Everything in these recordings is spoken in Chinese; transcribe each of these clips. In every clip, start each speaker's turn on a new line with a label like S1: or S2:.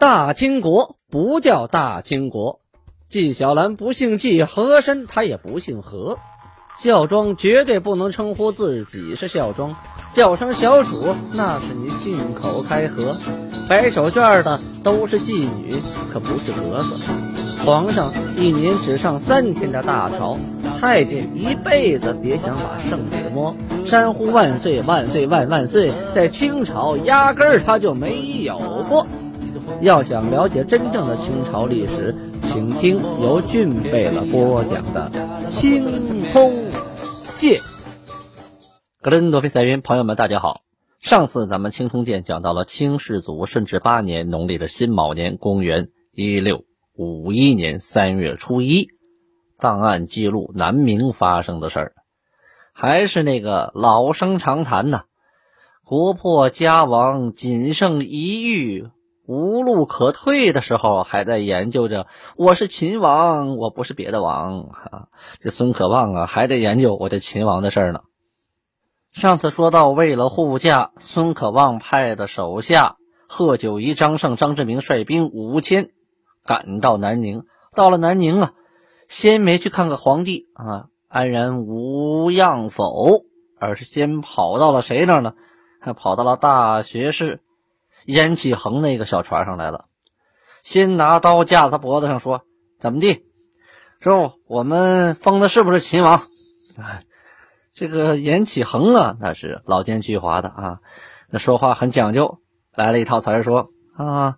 S1: 大清国不叫大清国，纪晓岚不姓纪，和珅他也不姓和，孝庄绝对不能称呼自己是孝庄，叫声小主那是你信口开河。摆手绢的都是妓女，可不是格格。皇上一年只上三天的大朝，太监一辈子别想把圣旨摸。山呼万岁万岁万万岁，在清朝压根儿他就没有过。要想了解真正的清朝历史，请听由俊贝勒播讲的《清空剑》。格林多菲塞云，朋友们，大家好。上次咱们《清通鉴》讲到了清世祖顺治八年农历的辛卯年，公元一六五一年三月初一，档案记录南明发生的事儿，还是那个老生常谈呐。国破家亡，仅剩一域。无路可退的时候，还在研究着我是秦王，我不是别的王啊！这孙可望啊，还在研究我这秦王的事儿呢。上次说到，为了护驾，孙可望派的手下贺九仪、张胜、张志明率兵五千赶到南宁。到了南宁啊，先没去看看皇帝啊安然无恙否，而是先跑到了谁那儿呢？还跑到了大学士。严启恒那个小船上来了，先拿刀架他脖子上说：“怎么地？说我们封的是不是秦王？”，这个严启恒啊，那是老奸巨猾的啊，那说话很讲究，来了一套词儿说：“啊，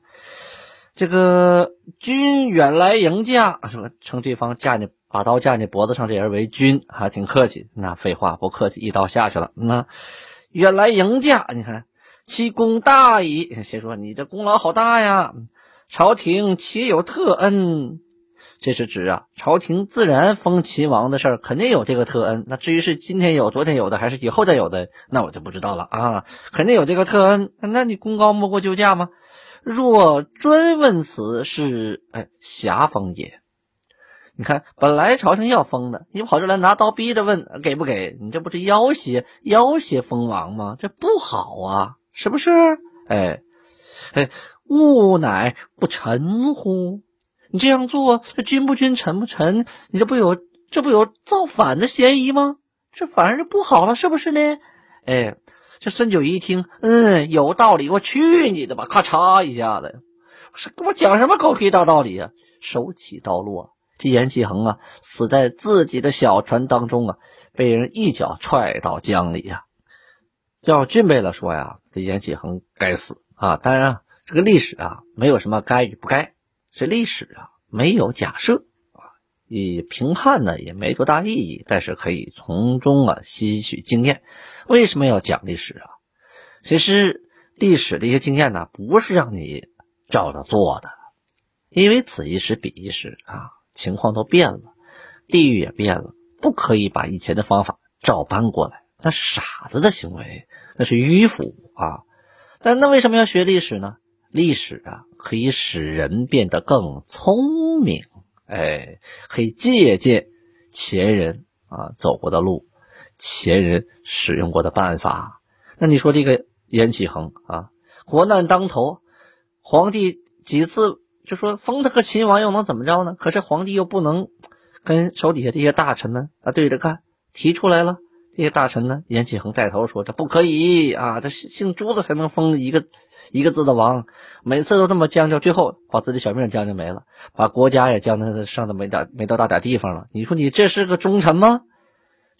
S1: 这个君远来迎驾，说称对方架你把刀架你脖子上这人为君，还挺客气。那废话不客气，一刀下去了。那远来迎驾，你看。”其功大矣。谁说你这功劳好大呀？朝廷岂有特恩？这是指啊，朝廷自然封秦王的事儿，肯定有这个特恩。那至于是今天有、昨天有的，还是以后再有的，那我就不知道了啊。肯定有这个特恩。那你功高莫过救驾吗？若专问此，是哎侠封也。你看，本来朝廷要封的，你跑这来拿刀逼着问给不给？你这不是要挟要挟封王吗？这不好啊。是不是？哎，哎，物乃不臣乎？你这样做，君不君，臣不臣，你这不有这不有造反的嫌疑吗？这反而就不好了，是不是呢？哎，这孙九一听，嗯，有道理，我去你的吧！咔嚓一下子，是跟我讲什么狗屁大道理啊？手起刀落，这严启恒啊，死在自己的小船当中啊，被人一脚踹到江里呀。要俊贝勒说呀，这严启恒该死啊！当然，这个历史啊，没有什么该与不该，这历史啊，没有假设啊，以评判呢也没多大意义，但是可以从中啊吸取经验。为什么要讲历史啊？其实历史的一些经验呢，不是让你照着做的，因为此一时彼一时啊，情况都变了，地域也变了，不可以把以前的方法照搬过来，那傻子的行为。那是迂腐啊，但那为什么要学历史呢？历史啊，可以使人变得更聪明，哎，可以借鉴前人啊走过的路，前人使用过的办法。那你说这个严启恒啊，国难当头，皇帝几次就说封他个秦王又能怎么着呢？可是皇帝又不能跟手底下这些大臣们啊对着干，提出来了。这些大臣呢？严启恒带头说：“这不可以啊！这姓朱的才能封一个一个字的王，每次都这么将就，最后把自己小命将就没了，把国家也将的上的没大没到大点地方了。你说你这是个忠臣吗？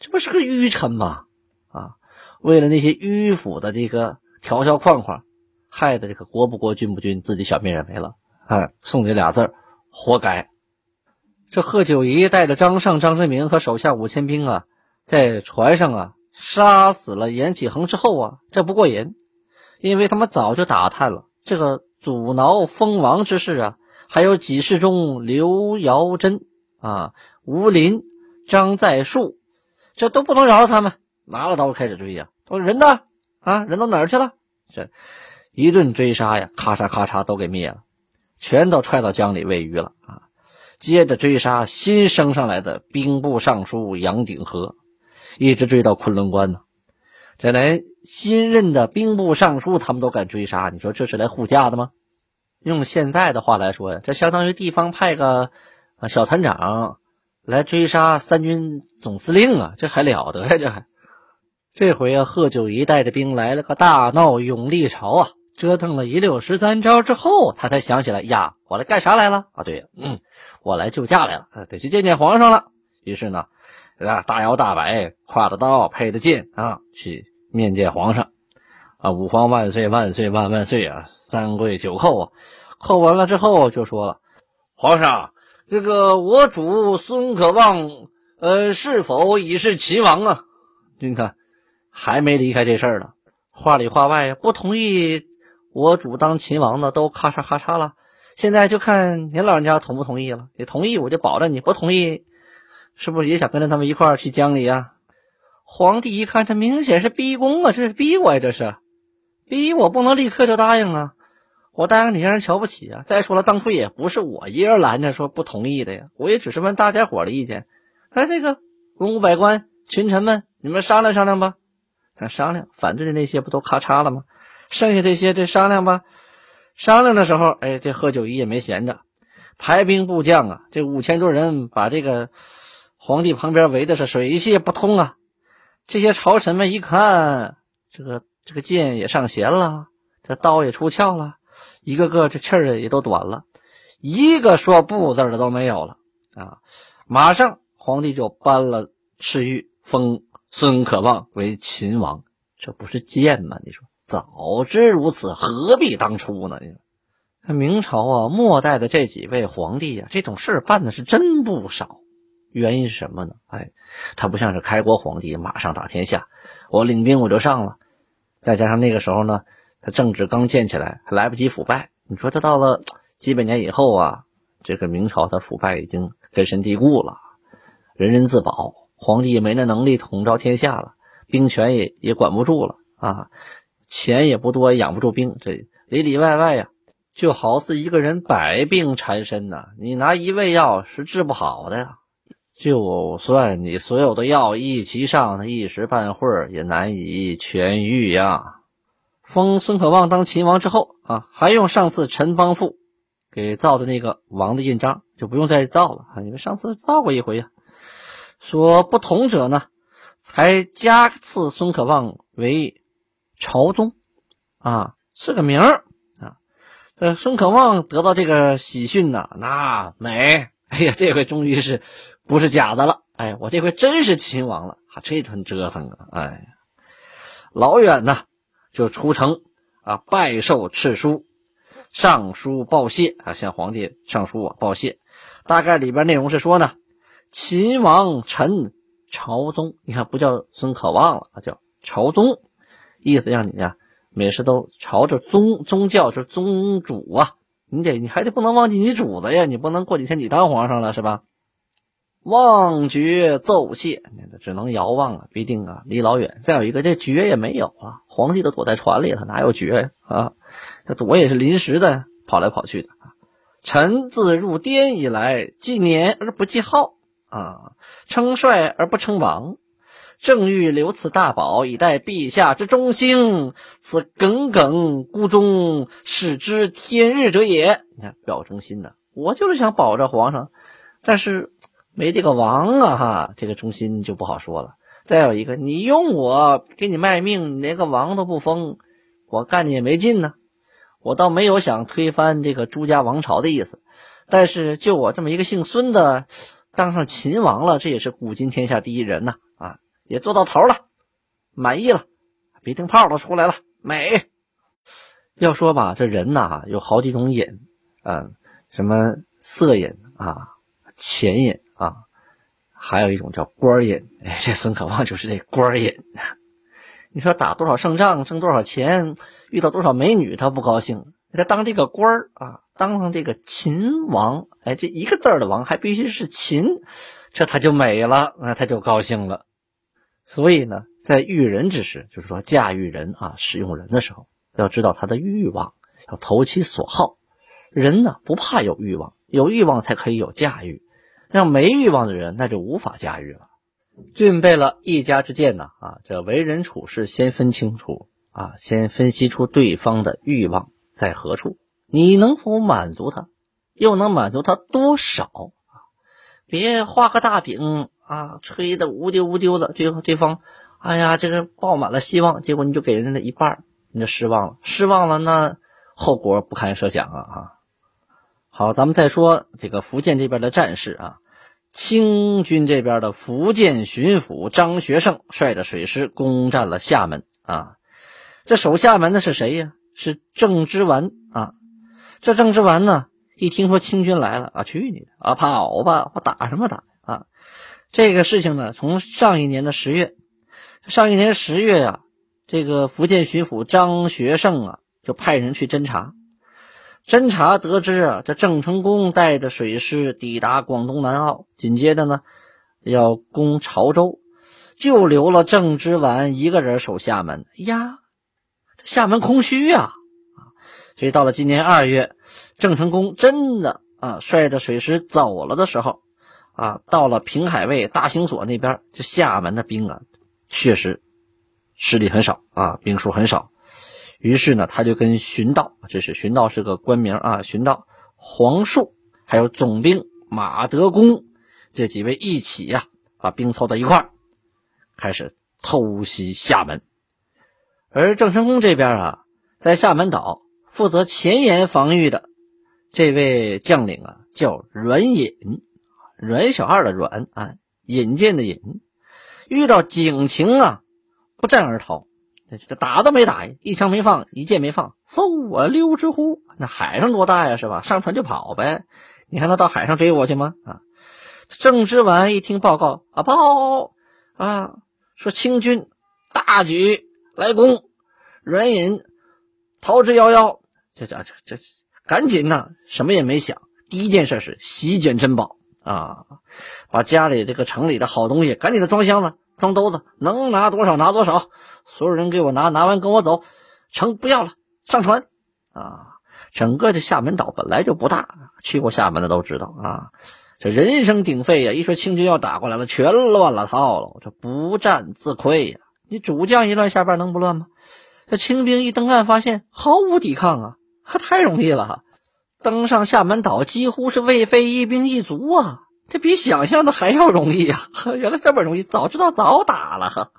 S1: 这不是个愚臣吗？啊！为了那些迂腐的这个条条框框，害得这个国不国，君不君，自己小命也没了。哎，送你俩字：活该！这贺九仪带着张胜、张志明和手下五千兵啊。”在船上啊，杀死了严启恒之后啊，这不过瘾，因为他们早就打探了这个阻挠封王之事啊，还有几世中刘尧珍啊、吴林、张在树，这都不能饶了他们，拿了刀开始追呀。说人呢？啊，人到哪儿去了？这一顿追杀呀，咔嚓咔嚓都给灭了，全都踹到江里喂鱼了啊。接着追杀新升上来的兵部尚书杨鼎和。一直追到昆仑关呢，这连新任的兵部尚书他们都敢追杀，你说这是来护驾的吗？用现在的话来说呀，这相当于地方派个小团长来追杀三军总司令啊，这还了得呀？这还这回啊，贺九一带着兵来了个大闹永历朝啊，折腾了一溜十三招之后，他才想起来呀，我来干啥来了啊？对，嗯，我来救驾来了，得去见见皇上了。于是呢，啊，大摇大摆，挎着刀，配着剑啊，去面见皇上。啊，五皇万岁万岁万万岁啊！三跪九叩啊！叩完了之后就说了：“皇上，这个我主孙可望，呃，是否已是秦王啊？”你看，还没离开这事儿呢。话里话外不同意我主当秦王的都咔嚓咔嚓了。现在就看您老人家同不同意了。你同意我就保着你，不同意，是不是也想跟着他们一块儿去江里啊？皇帝一看，这明显是逼宫啊！这是逼我呀，这是。逼我不能立刻就答应啊！我答应你让人瞧不起啊！再说了，当初也不是我一人拦着说不同意的呀，我也只是问大家伙的意见。哎，这个文武百官、群臣们，你们商量商量吧。咱商量，反对的那些不都咔嚓了吗？剩下这些，这商量吧。商量的时候，哎，这贺九一也没闲着，排兵布将啊，这五千多人把这个皇帝旁边围的是水泄不通啊。这些朝臣们一看，这个。这个剑也上弦了，这刀也出鞘了，一个个这气儿也都短了，一个说不字的都没有了啊！马上皇帝就颁了敕谕，封孙可望为秦王，这不是贱吗？你说早知如此，何必当初呢？你说明朝啊，末代的这几位皇帝呀，这种事办的是真不少。原因是什么呢？哎，他不像是开国皇帝，马上打天下，我领兵我就上了。再加上那个时候呢，他政治刚建起来，还来不及腐败。你说他到了几百年以后啊，这个明朝他腐败已经根深蒂固了，人人自保，皇帝也没那能力统招天下了，兵权也也管不住了啊，钱也不多，养不住兵，这里里外外呀，就好似一个人百病缠身呐，你拿一味药是治不好的呀。就算你所有的药一齐上，他一时半会儿也难以痊愈呀。封孙可望当秦王之后啊，还用上次陈邦富给造的那个王的印章，就不用再造了啊，因为上次造过一回呀。说不同者呢，才加赐孙可望为朝宗啊，是个名儿啊。这孙可望得到这个喜讯呢，那美，哎呀，这回终于是。不是假的了，哎，我这回真是秦王了，哈，这顿折腾啊，哎，老远呢就出城啊，拜受敕书，上书报谢啊，向皇帝上书啊报谢。大概里边内容是说呢，秦王臣朝宗，你看不叫孙可望了，啊，叫朝宗，意思让你呀，每事都朝着宗宗教就是宗主啊，你得你还得不能忘记你主子呀，你不能过几天你当皇上了是吧？望绝奏谢，只能遥望啊，必定啊，离老远。再有一个，这爵也没有啊，皇帝都躲在船里了，哪有爵啊？这躲也是临时的，跑来跑去的。臣自入滇以来，记年而不记号啊，称帅而不称王，正欲留此大宝以待陛下之忠心，此耿耿孤忠，使之天日者也。你看表忠心的，我就是想保着皇上，但是。没这个王啊，哈，这个忠心就不好说了。再有一个，你用我给你卖命，你连个王都不封，我干你也没劲呢。我倒没有想推翻这个朱家王朝的意思，但是就我这么一个姓孙的，当上秦王了，这也是古今天下第一人呐，也做到头了，满意了，鼻涕泡都出来了，美。要说吧，这人呐，有好几种瘾，嗯，什么色瘾啊，钱瘾。啊，还有一种叫官瘾，哎，这孙可望就是这官瘾。你说打多少胜仗，挣多少钱，遇到多少美女，他不高兴。他当这个官啊，当上这个秦王，哎，这一个字儿的王还必须是秦，这他就美了，那他就高兴了。所以呢，在育人之时，就是说驾驭人啊，使用人的时候，要知道他的欲望，要投其所好。人呢，不怕有欲望，有欲望才可以有驾驭。让没欲望的人，那就无法驾驭了。具备了一家之见呢，啊，这为人处事先分清楚啊，先分析出对方的欲望在何处，你能否满足他？又能满足他多少？别画个大饼啊，吹的无丢无丢的，最后对方，哎呀，这个抱满了希望，结果你就给人家一半，你就失望了，失望了，那后果不堪设想啊！啊，好，咱们再说这个福建这边的战事啊，清军这边的福建巡抚张学胜率着水师攻占了厦门啊，这守厦门的是谁呀？是郑芝完啊，这郑芝完呢？一听说清军来了啊，去你的啊，跑吧！我打什么打？这个事情呢，从上一年的十月，上一年十月呀，这个福建巡抚张学胜啊，就派人去侦查。侦查得知啊，这郑成功带着水师抵达广东南澳，紧接着呢，要攻潮州，就留了郑芝完一个人守厦门。呀，这厦门空虚呀！所以到了今年二月。郑成功真的啊，率着水师走了的时候，啊，到了平海卫大兴所那边，这厦门的兵啊，确实实力很少啊，兵数很少。于是呢，他就跟荀道，这是荀道是个官名啊，荀道、黄树还有总兵马德公这几位一起呀，把兵凑到一块，开始偷袭厦门。而郑成功这边啊，在厦门岛负责前沿防御的。这位将领啊，叫阮隐，阮小二的阮啊，引荐的引，遇到警情啊，不战而逃，这这打都没打，一枪没放，一箭没放，嗖啊溜之乎！那海上多大呀，是吧？上船就跑呗，你还能到海上追我去吗？啊！郑芝完一听报告啊，报啊，说清军大举来攻，阮隐逃之夭夭，这这这这。赶紧呢，什么也没想，第一件事是席卷珍宝啊，把家里这个城里的好东西赶紧的装箱子、装兜子，能拿多少拿多少，所有人给我拿，拿完跟我走，城不要了，上船啊！整个这厦门岛本来就不大，去过厦门的都知道啊，这人声鼎沸呀，一说清军要打过来了，全乱了套了，这不战自溃呀！你主将一乱，下边能不乱吗？这清兵一登岸，发现毫无抵抗啊！可太容易了，登上厦门岛几乎是未费一兵一卒啊！这比想象的还要容易啊！原来这么容易，早知道早打了。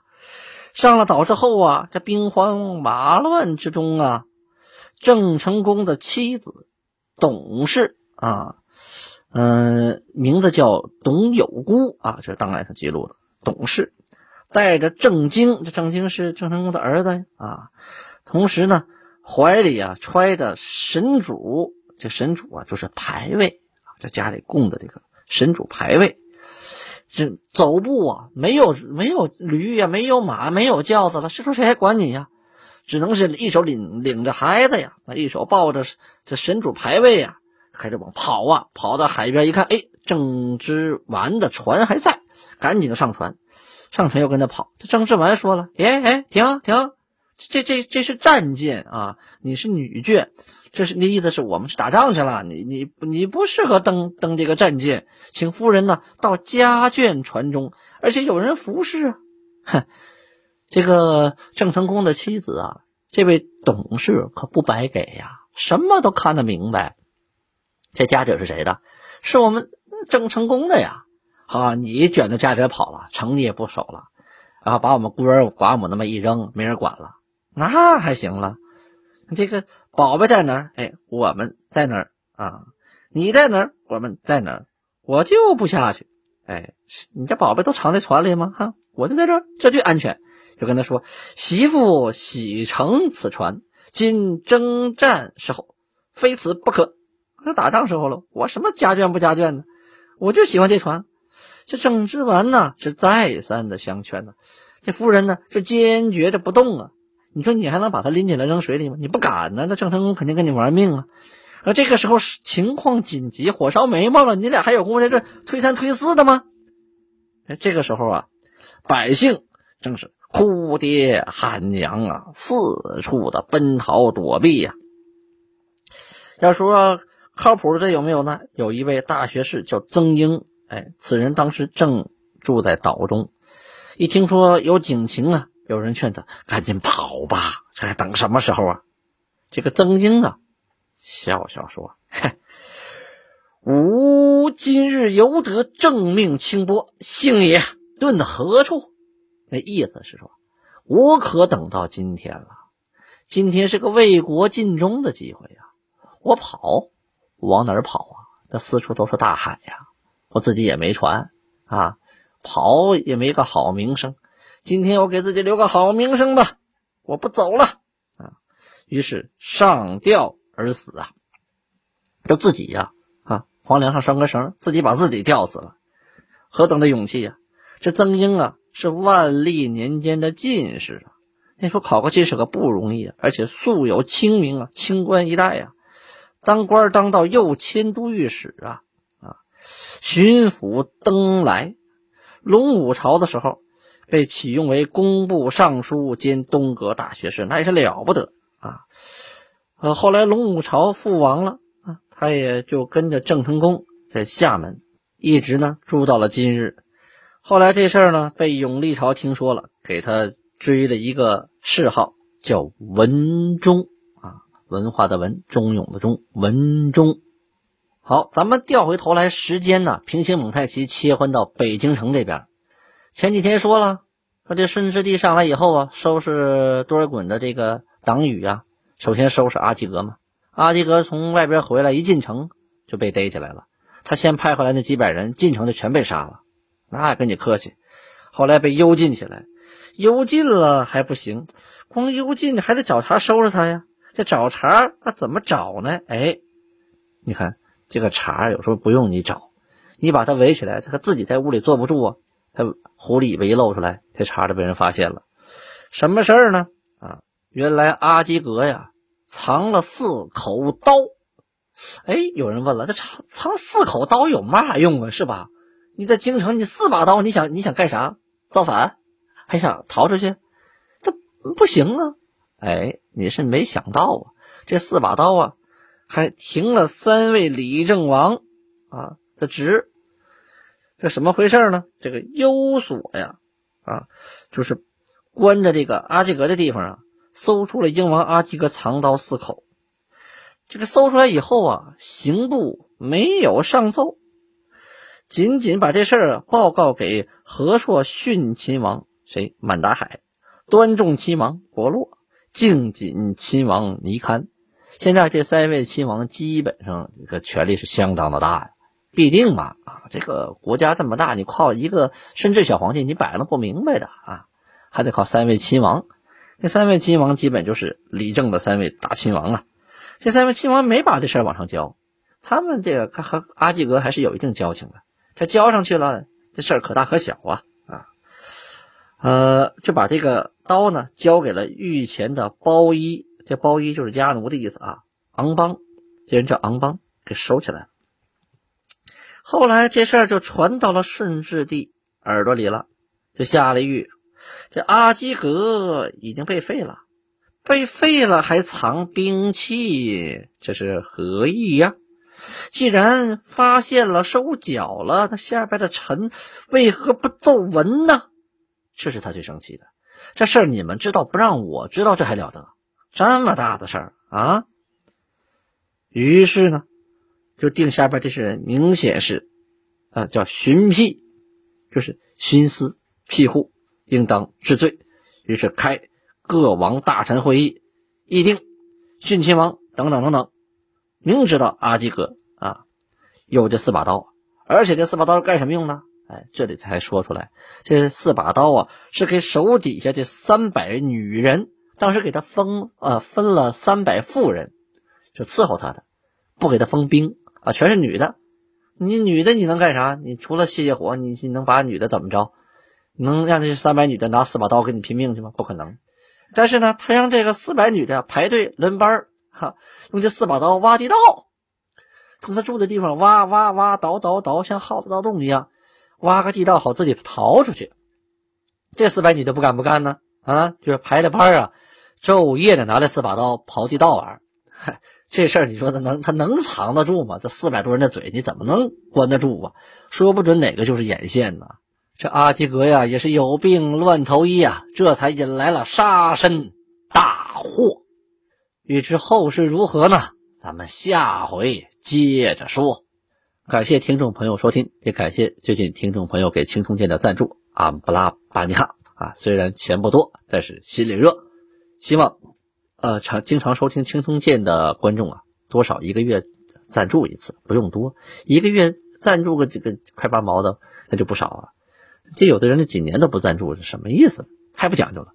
S1: 上了岛之后啊，这兵荒马乱之中啊，郑成功的妻子董氏啊，嗯，名字叫董有姑啊，这是档案上记录的。董氏带着郑经，这郑经是郑成功的儿子啊，同时呢。怀里啊揣着神主，这神主啊就是牌位啊，这家里供的这个神主牌位。这走步啊，没有没有驴呀，没有马，没有轿子了，是说谁还管你呀？只能是一手领领着孩子呀，一手抱着这神主牌位呀，开始往跑啊，跑到海边一看，哎，郑芝丸的船还在，赶紧的上船，上船又跟他跑。这郑芝丸说了，哎哎，停停。这这这是战舰啊！你是女眷，这是那意思是我们是打仗去了，你你你不适合登登这个战舰，请夫人呢到家眷船中，而且有人服侍啊！哼，这个郑成功的妻子啊，这位董事可不白给呀，什么都看得明白。这家姐是谁的？是我们郑成功的呀！好，你卷着家姐跑了，城你也不守了，然后把我们孤儿寡母那么一扔，没人管了。那还行了，这个宝贝在哪儿？哎，我们在哪儿啊？你在哪儿？我们在哪儿？我就不下去。哎，你这宝贝都藏在船里吗？哈，我就在这儿，这最安全。就跟他说：“媳妇喜乘此船，今征战时候，非此不可。这打仗时候了，我什么家眷不家眷呢？我就喜欢这船。这郑芝完呢，是再三的相劝呢，这夫人呢是坚决的不动啊。”你说你还能把他拎起来扔水里吗？你不敢呢，那郑成功肯定跟你玩命啊！而这个时候情况紧急，火烧眉毛了，你俩还有功夫在这推三推四的吗？哎这个时候啊，百姓正是哭爹喊娘啊，四处的奔逃躲避呀。要说靠谱的有没有呢？有一位大学士叫曾英，哎，此人当时正住在岛中，一听说有警情啊。有人劝他赶紧跑吧，这还等什么时候啊？这个曾英啊，笑笑说：“吾今日犹得正命清波，幸也。遁何处？”那意思是说，我可等到今天了。今天是个为国尽忠的机会呀！我跑，往哪儿跑啊？这四处都是大海呀，我自己也没船啊，跑也没个好名声。今天我给自己留个好名声吧，我不走了啊！于是上吊而死啊！这自己呀啊，黄梁上拴个绳，自己把自己吊死了，何等的勇气呀！这曾英啊，是万历年间的进士啊。你说考个进士可不容易啊，而且素有清名啊，清官一代呀，当官当到右迁都御史啊啊，巡抚登莱，隆武朝的时候被启用为工部尚书兼东阁大学士，那也是了不得啊。呃，后来龙武朝覆亡了啊，他也就跟着郑成功在厦门一直呢住到了今日。后来这事儿呢被永历朝听说了，给他追了一个。谥号叫文忠啊，文化的文，忠勇的忠，文忠。好，咱们调回头来，时间呢，平行蒙太奇切换到北京城这边。前几天说了，说这顺治帝上来以后啊，收拾多尔衮的这个党羽啊，首先收拾阿基格嘛。阿基格从外边回来，一进城就被逮起来了。他先派回来那几百人进城的全被杀了，那跟你客气。后来被幽禁起来。幽禁了还不行，光幽禁还得找茬收拾他呀。这找茬那怎么找呢？哎，你看这个茬有时候不用你找，你把他围起来，他自己在屋里坐不住啊。他狐狸尾巴一露出来，这茬就被人发现了。什么事儿呢？啊，原来阿基格呀藏了四口刀。哎，有人问了，这藏藏四口刀有嘛用啊？是吧？你在京城，你四把刀，你想你想干啥？造反？还想逃出去？这不行啊！哎，你是没想到啊，这四把刀啊，还停了三位李正王啊的职。这什么回事呢？这个幽所呀，啊，就是关着这个阿基格的地方啊，搜出了英王阿基格藏刀四口。这个搜出来以后啊，刑部没有上奏，仅仅把这事儿报告给和硕训亲王。谁？满达海、端重亲王伯洛、敬谨亲王尼堪。现在这三位亲王基本上这个权力是相当的大呀。必定嘛啊，这个国家这么大，你靠一个顺治小皇帝，你摆弄不明白的啊，还得靠三位亲王。这三位亲王基本就是李政的三位大亲王啊。这三位亲王没把这事儿往上交，他们这个和阿基格还是有一定交情的。这交上去了，这事儿可大可小啊。呃，就把这个刀呢交给了御前的包衣，这包衣就是家奴的意思啊。昂邦，这人叫昂邦，给收起来。后来这事儿就传到了顺治帝耳朵里了，就下了狱。这阿基格已经被废了，被废了还藏兵器，这是何意呀？既然发现了收缴了，那下边的臣为何不奏闻呢？这是他最生气的，这事儿你们知道不让我知道，这还了得？这么大的事儿啊！于是呢，就定下边这些人明显是啊，叫寻辟，就是徇私庇护，应当治罪。于是开各王大臣会议，议定殉亲王等等等等。明知道阿基格啊有这四把刀，而且这四把刀是干什么用的？哎，这里才说出来，这四把刀啊，是给手底下这三百女人，当时给他封呃分了三百妇人，就伺候他的，不给他封兵啊，全是女的。你女的你能干啥？你除了泄泄火，你你能把女的怎么着？能让这三百女的拿四把刀跟你拼命去吗？不可能。但是呢，他让这个四百女的排队轮班哈，用这四把刀挖地道，从他住的地方挖挖挖倒倒倒，像耗子盗洞一样。挖个地道好自己逃出去，这四百女的不敢不干呢？啊，就是排着班啊，昼夜的拿着四把刀刨地道玩。嗨 这事儿你说他能他能藏得住吗？这四百多人的嘴你怎么能关得住啊？说不准哪个就是眼线呢。这阿基格呀也是有病乱投医啊，这才引来了杀身大祸。欲知后事如何呢？咱们下回接着说。感谢听众朋友收听，也感谢最近听众朋友给青铜剑的赞助，阿布拉巴尼哈啊，虽然钱不多，但是心里热。希望呃常经常收听青铜剑的观众啊，多少一个月赞助一次，不用多，一个月赞助个这个块八毛的，那就不少啊。这有的人这几年都不赞助，是什么意思？太不讲究了。